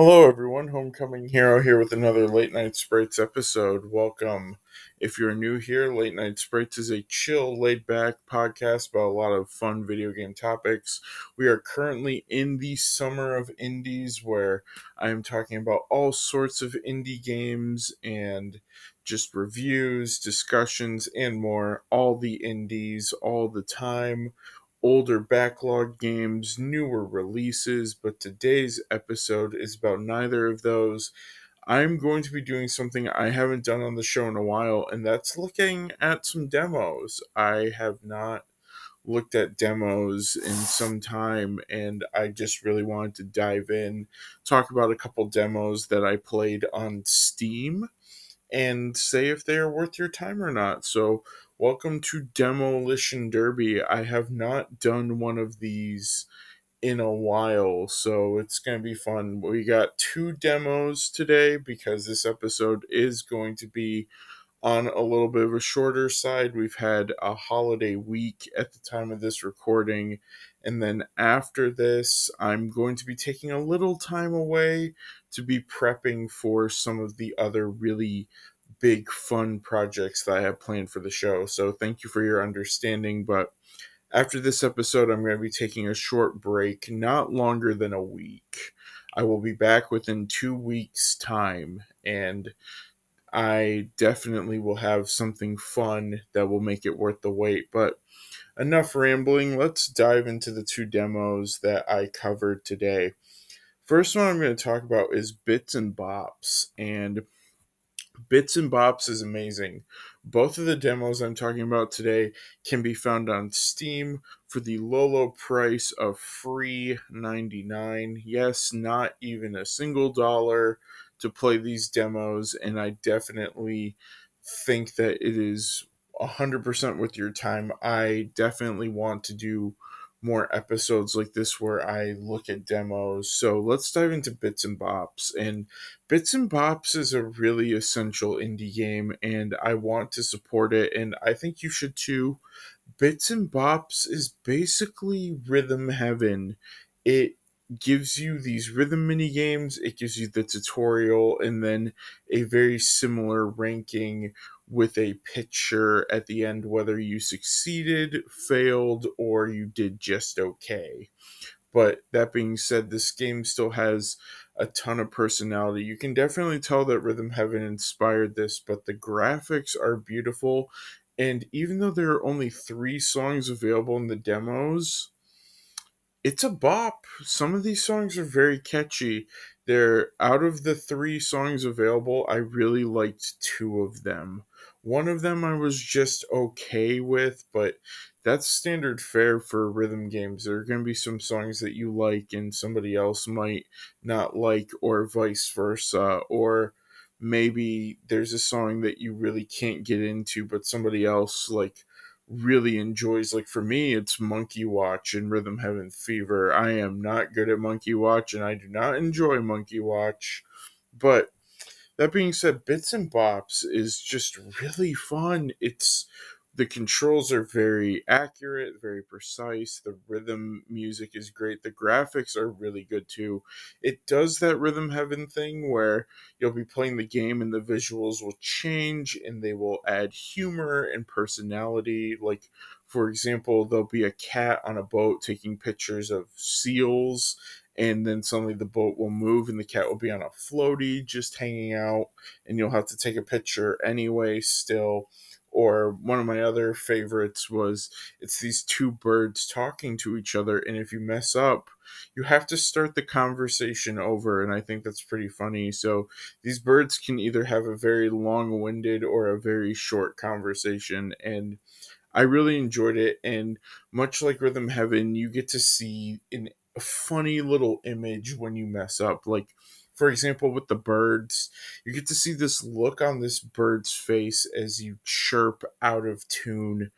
Hello, everyone. Homecoming Hero here with another Late Night Sprites episode. Welcome. If you're new here, Late Night Sprites is a chill, laid back podcast about a lot of fun video game topics. We are currently in the summer of indies where I am talking about all sorts of indie games and just reviews, discussions, and more. All the indies, all the time older backlog games, newer releases, but today's episode is about neither of those. I'm going to be doing something I haven't done on the show in a while, and that's looking at some demos. I have not looked at demos in some time, and I just really wanted to dive in, talk about a couple demos that I played on Steam, and say if they are worth your time or not. So, Welcome to Demolition Derby. I have not done one of these in a while, so it's going to be fun. We got two demos today because this episode is going to be on a little bit of a shorter side. We've had a holiday week at the time of this recording, and then after this, I'm going to be taking a little time away to be prepping for some of the other really big fun projects that I have planned for the show. So thank you for your understanding. But after this episode, I'm going to be taking a short break, not longer than a week. I will be back within two weeks' time, and I definitely will have something fun that will make it worth the wait. But enough rambling. Let's dive into the two demos that I covered today. First one I'm going to talk about is Bits and Bops. And Bits and Bops is amazing. Both of the demos I'm talking about today can be found on Steam for the low, low price of free 99. Yes, not even a single dollar to play these demos, and I definitely think that it is 100% worth your time. I definitely want to do more episodes like this where I look at demos. So let's dive into Bits and Bops. And Bits and Bops is a really essential indie game, and I want to support it, and I think you should too. Bits and Bops is basically rhythm heaven. It gives you these rhythm mini games, it gives you the tutorial, and then a very similar ranking with a picture at the end whether you succeeded, failed, or you did just okay. But that being said, this game still has a ton of personality. You can definitely tell that Rhythm Heaven inspired this, but the graphics are beautiful. And even though there are only three songs available in the demos, it's a bop. Some of these songs are very catchy. They're out of the three songs available, I really liked two of them. One of them I was just okay with, but that's standard fare for rhythm games. There are going to be some songs that you like and somebody else might not like, or vice versa. Or maybe there's a song that you really can't get into, but somebody else like really enjoys. Like for me, it's Monkey Watch and Rhythm Heaven Fever. I am not good at Monkey Watch and I do not enjoy Monkey Watch, but that being said, Bits and Bops is just really fun. It's the controls are very accurate, very precise. The rhythm music is great. The graphics are really good too. It does that rhythm heaven thing where you'll be playing the game and the visuals will change and they will add humor and personality. Like, for example, there'll be a cat on a boat taking pictures of seals and then suddenly the boat will move and the cat will be on a floaty just hanging out and you'll have to take a picture anyway still or one of my other favorites was it's these two birds talking to each other and if you mess up you have to start the conversation over and i think that's pretty funny so these birds can either have a very long-winded or a very short conversation and I really enjoyed it, and much like Rhythm Heaven, you get to see an a funny little image when you mess up. Like, for example, with the birds, you get to see this look on this bird's face as you chirp out of tune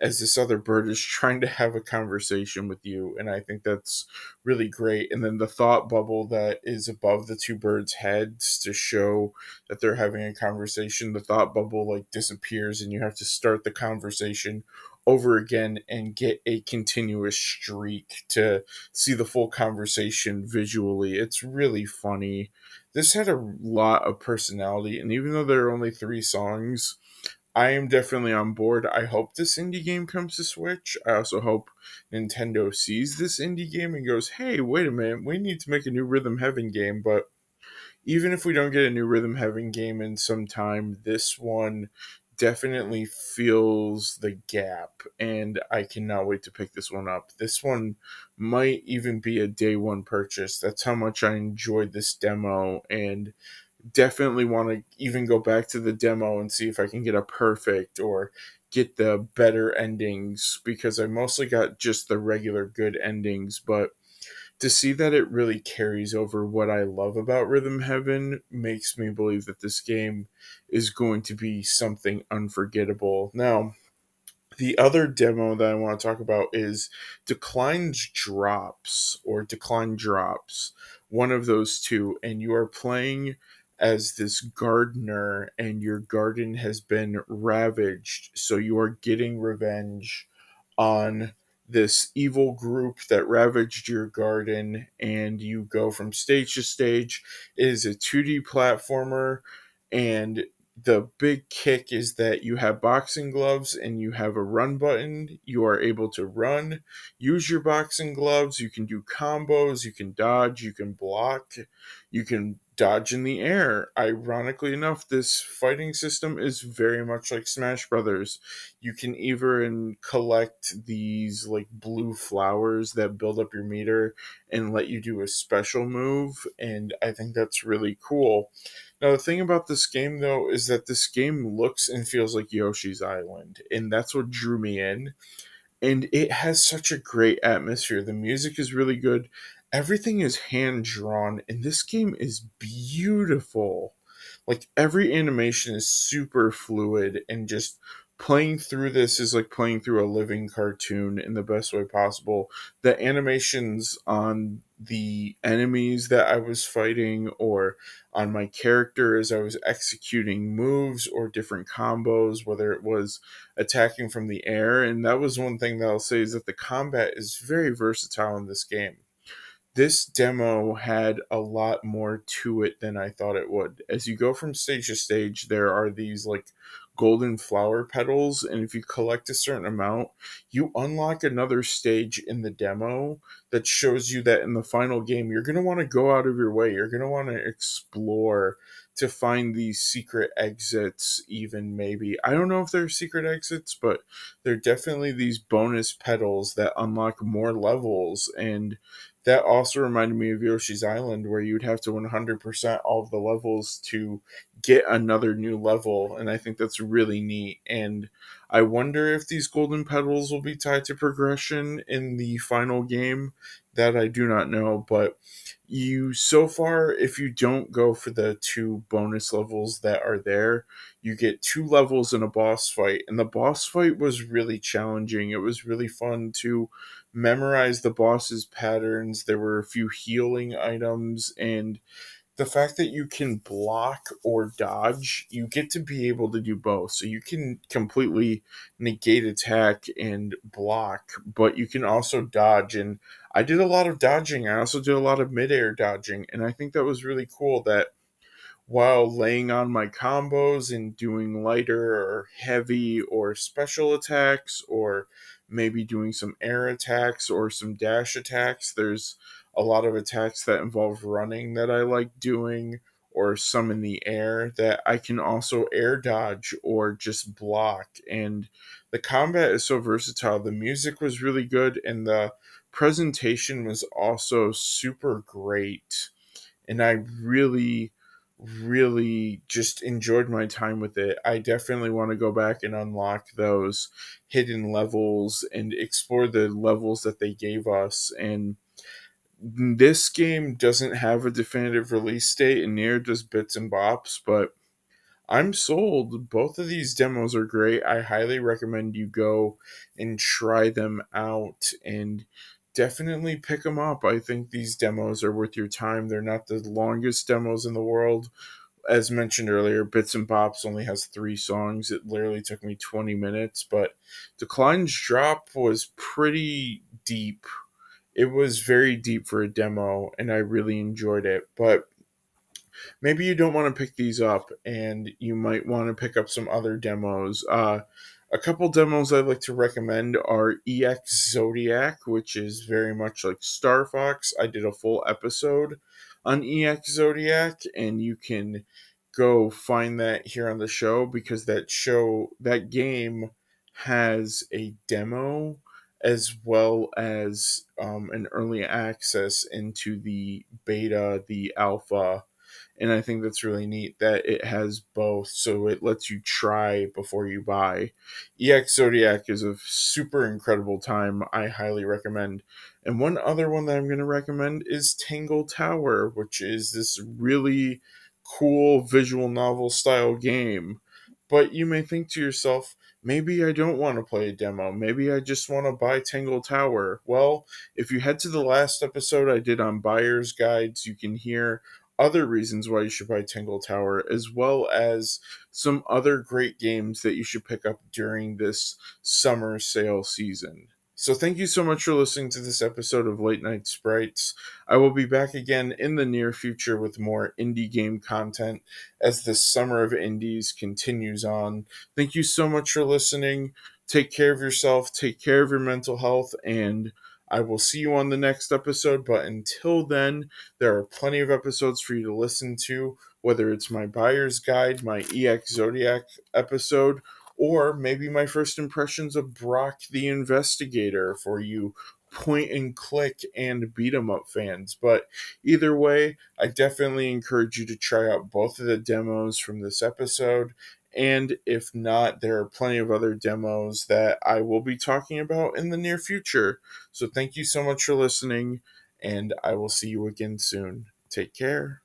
as this other bird is trying to have a conversation with you and i think that's really great. And then the thought bubble that is above the two birds heads to show that they're having a conversation the thought bubble like disappears and you have to start the conversation over again and get a continuous streak to see the full conversation visually. It's really funny. This had a lot of personality, and even though there are only three songs, I am definitely on board. I hope this indie game comes to Switch. I also hope Nintendo sees this indie game and goes, hey, wait a minute, we need to make a new Rhythm Heaven game, but even if we don't get a new Rhythm Heaven game in some time, this one definitely fills the gap and I cannot wait to pick this one up. This one might even be a day one purchase. That's how much I enjoyed this demo and definitely want to even go back to the demo and see if I can get a perfect or get the better endings because I mostly got just the regular good endings, but to see that it really carries over what I love about Rhythm Heaven makes me believe that this game is going to be something unforgettable. Now, the other demo that I want to talk about is Declined Drops or Decline Drops, one of those two, and you are playing as this gardener and your garden has been ravaged, so you are getting revenge on this evil group that ravaged your garden and you go from stage to stage. It is a 2D platformer and the big kick is that you have boxing gloves and you have a run button. You are able to run, use your boxing gloves. You can do combos, you can dodge, you can block, you can dodge in the air. Ironically enough, this fighting system is very much like Smash Brothers. You can even collect these like blue flowers that build up your meter and let you do a special move, and I think that's really cool. Now, the thing about this game, though, is that this game looks and feels like Yoshi's Island, and that's what drew me in. And it has such a great atmosphere. The music is really good. Everything is hand drawn, and this game is beautiful. Like, every animation is super fluid and just playing through this is like playing through a living cartoon in the best way possible. The animations on the enemies that I was fighting or on my character as I was executing moves or different combos, whether it was attacking from the air. And that was one thing that I'll say is that the combat is very versatile in this game this demo had a lot more to it than I thought it would. As you go from stage to stage, there are these like golden flower petals, and if you collect a certain amount, you unlock another stage in the demo that shows you that in the final game, you're going to want to go out of your way. You're going to want to explore to find these secret exits, even maybe. I don't know if they're secret exits, but they're definitely these bonus petals that unlock more levels and that also reminded me of Yoshi's Island, where you'd have to 100% all of the levels to get another new level. And I think that's really neat. And I wonder if these golden petals will be tied to progression in the final game. That I do not know. But you, so far, if you don't go for the two bonus levels that are there, you get two levels in a boss fight. And the boss fight was really challenging. It was really fun to memorize the boss's patterns. There were a few healing items, and the fact that you can block or dodge, you get to be able to do both. So you can completely negate attack and block, but you can also dodge. And I did a lot of dodging. I also did a lot of midair dodging, and I think that was really cool that while laying on my combos and doing lighter or heavy or special attacks or maybe doing some air attacks or some dash attacks. There's a lot of attacks that involve running that I like doing, or some in the air that I can also air dodge or just block. And the combat is so versatile. The music was really good, and the presentation was also super great. And I really really just enjoyed my time with it. I definitely want to go back and unlock those hidden levels and explore the levels that they gave us. And this game doesn't have a definitive release date, and near does Bits and Bops, but I'm sold. Both of these demos are great. I highly recommend you go and try them out and definitely pick them up. I think these demos are worth your time. They're not the longest demos in the world. as mentioned earlier, Bits and Bops only has three songs. It literally took me 20 minutes, but Decline's Drop was pretty deep. It was very deep for a demo, and I really enjoyed it. But maybe you don't want to pick these up, and you might want to pick up some other demos. Uh, a couple demos I'd like to recommend are EX Zodiac, which is very much like Star Fox. I did a full episode on EX Zodiac, and you can go find that here on the show because that show, that game has a demo as well as um, an early access into the beta, the alpha, and I think that's really neat that it has both, so it lets you try before you buy. EX Zodiac is a super incredible time. I highly recommend. And one other one that I'm going to recommend is Tangle Tower, which is this really cool visual novel style game. But you may think to yourself, maybe I don't want to play a demo. Maybe I just want to buy Tangle Tower. Well, if you head to the last episode I did on buyer's guides, you can hear other reasons why you should buy Tangle Tower, as well as some other great games that you should pick up during this summer sale season. So, thank you so much for listening to this episode of Late Night Sprites. I will be back again in the near future with more indie game content as the summer of indies continues on. Thank you so much for listening. Take care of yourself, take care of your mental health, and I will see you on the next episode, but until then, there are plenty of episodes for you to listen to, whether it's my buyer's guide, my EX Zodiac episode, or maybe my first impressions of Brock the Investigator for you point and click and beat 'em up fans. But either way, I definitely encourage you to try out both of the demos from this episode and if not, there are plenty of other demos that I will be talking about in the near future. So thank you so much for listening, and I will see you again soon. Take care.